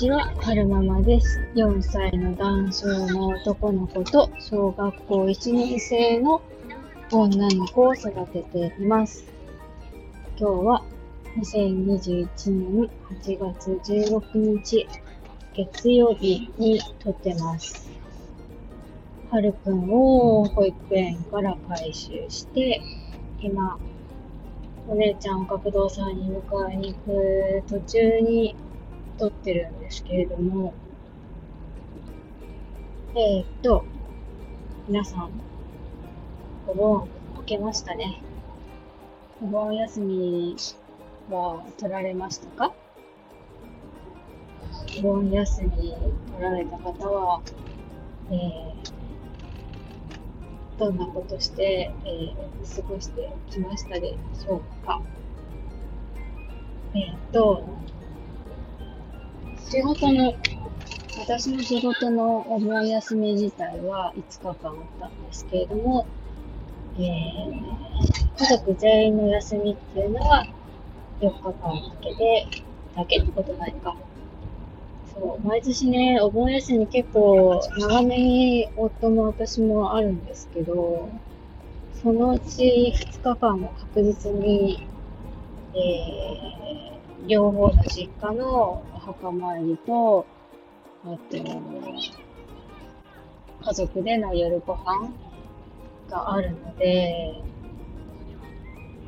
ちは、春ママです。4歳の男性の男の子と小学校1年生の女の子を育てています。今日は2021年8月16日月曜日に撮ってます。はるくんを保育園から回収して、今、お姉ちゃん学童さんに迎えに行く途中に撮ってるんですけれども、えー、っと、皆さん、お盆明けましたね。お盆休みは取られましたか？お盆休み取られた方は、えー、どんなことして、えー、過ごしてきましたでしょうか？えっ、と、仕事の、私の仕事のお盆休み自体は5日間あったんですけれども、えー、家族全員の休みっていうのは4日間だけで、だけってことないか。そう、毎年ね、お盆休み結構長めに夫も私もあるんですけど、そのうち2日間も確実に、えー、両方の実家のお墓参りと、あと、家族での夜ご飯があるので、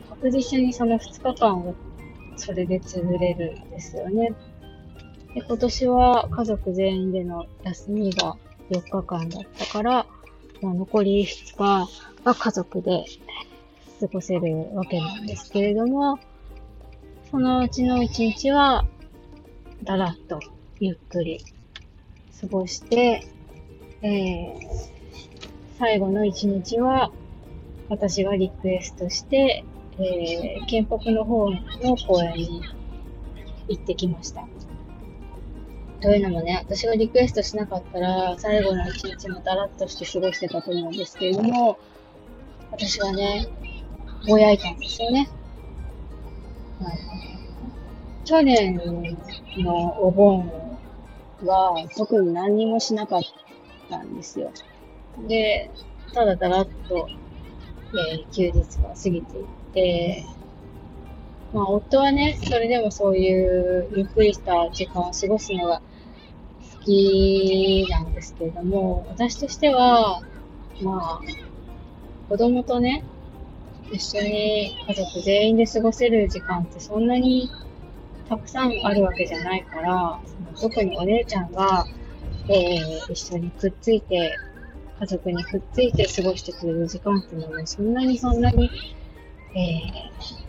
確実にその2日間をそれで潰れるんですよね。で、今年は家族全員での休みが4日間だったから、まあ、残り2日は家族で過ごせるわけなんですけれども、そのうちの1日はだらっとゆっくり過ごして、えー、最後の一日は私がリクエストして、えー、県北の方の公園に行ってきました。というのもね、私がリクエストしなかったら、最後の一日もだらっとして過ごしてたと思うんですけれども、私はね、ぼやいたんですよね。去年のお盆は特に何にもしなかったんですよ。で、ただだらっと、えー、休日が過ぎていって、まあ夫はね、それでもそういうゆっくりした時間を過ごすのが好きなんですけれども、私としては、まあ、子供とね、一緒に家族全員で過ごせる時間ってそんなにたくさんあるわけじゃないから、特にお姉ちゃんが、えー、一緒にくっついて、家族にくっついて過ごしてくれる時間っていうのは、そんなにそんなに、えー、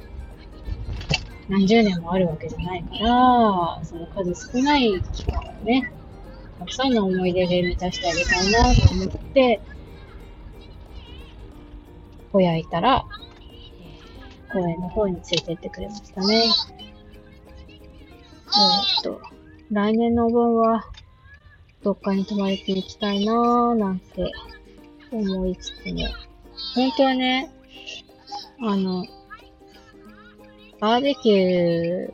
何十年もあるわけじゃないから、その数少ない期間をね、たくさんの思い出で満たしてあげたいなと思って、親いたら、公園の方についてってくれましたね。えー、っと、来年のお盆は、どっかに泊まりて行きたいなーなんて思いつつも、本当はね、あの、バーベキュ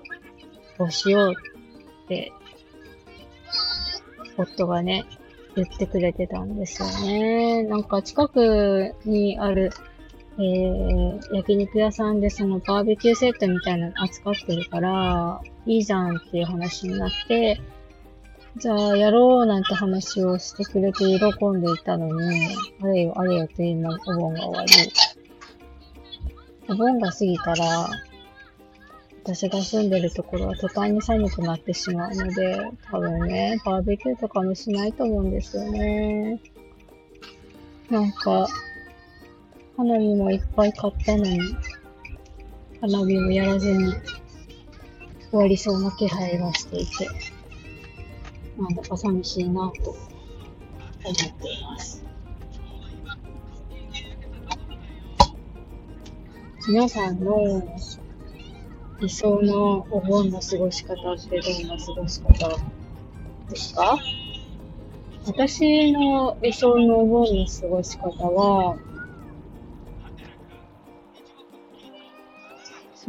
ーをしようって、夫がね、言ってくれてたんですよね。なんか近くにあるえー、焼肉屋さんでそのバーベキューセットみたいなの扱ってるから、いいじゃんっていう話になって、じゃあやろうなんて話をしてくれて喜んでいたのに、あれよあれよというのお盆が終わり、お盆が過ぎたら、私が住んでるところは途端に寒くなってしまうので、多分ね、バーベキューとかもしないと思うんですよね。なんか、花火もいっぱい買ったのに、花火もやらずに終わりそうな気配がしていて、なんだか寂しいなと思っています。皆さんの理想のお盆の過ごし方ってどんな過ごし方ですか？私の理想のお盆の過ごし方は、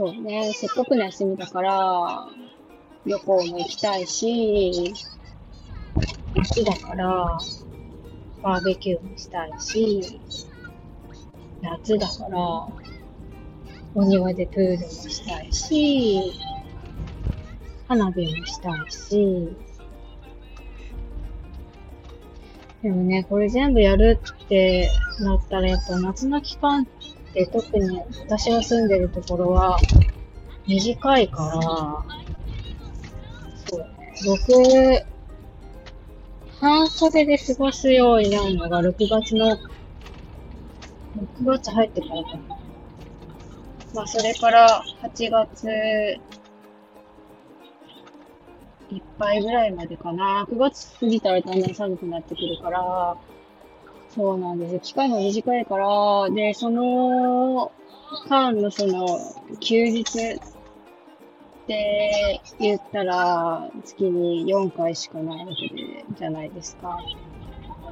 そうね、せっかくの休みだから、旅行も行きたいし、夏だから、バーベキューもしたいし、夏だから、お庭でプールもしたいし、花火もしたいし、でもね、これ全部やるってなったらやっぱ夏の期間って特に私が住んでるところは短いから、そうね、僕、半袖で過ごすようになるのが6月の、6月入ってからかな。まあそれから8月いっぱいぐらいまでかな。9月過ぎたらだんだん寒くなってくるから、そうなんですよ。期間が短いから、で、その間のその休日って言ったら月に4回しかないわけじゃないですか。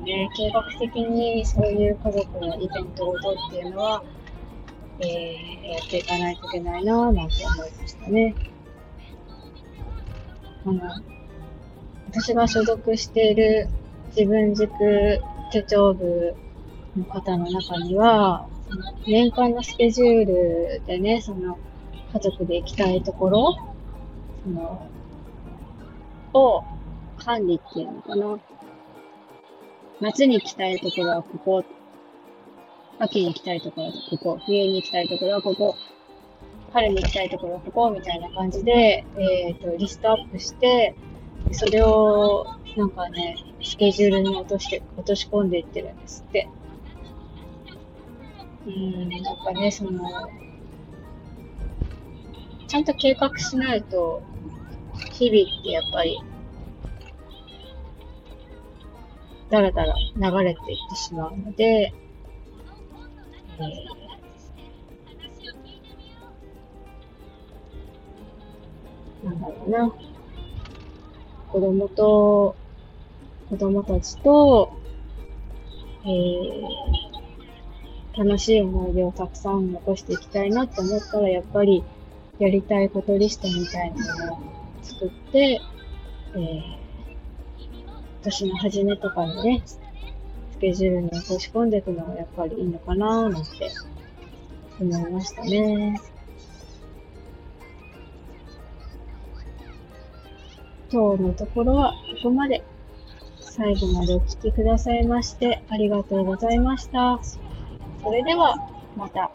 ね、計画的にそういう家族のイベントごとっていうのは、えー、やっていかないといけないなぁなんて思いましたね。あの、私が所属している自分軸手帳部の方の中には、年間のスケジュールでね、その家族で行きたいところ、その、を管理っていうのかな。夏に行きたいところはここ、秋に行きたいところはここ、冬に行きたいところはここ、春に行きたいところはここ、みたいな感じで、えっ、と、リストアップして、それを、なんかね、スケジュールに落として、落とし込んでいってるんですって。うん、なんかね、その、ちゃんと計画しないと、日々ってやっぱり、だらだら流れていってしまうので、えーなんだろうな。子供と、子供たちと、えー、楽しい思い出をたくさん残していきたいなって思ったら、やっぱり、やりたいことリストみたいなものを作って、えー、年の初めとかにね、スケジュールに落とし込んでいくのがやっぱりいいのかななんて思いましたね。今日のところはここまで。最後までお聴きくださいましてありがとうございました。それではまた。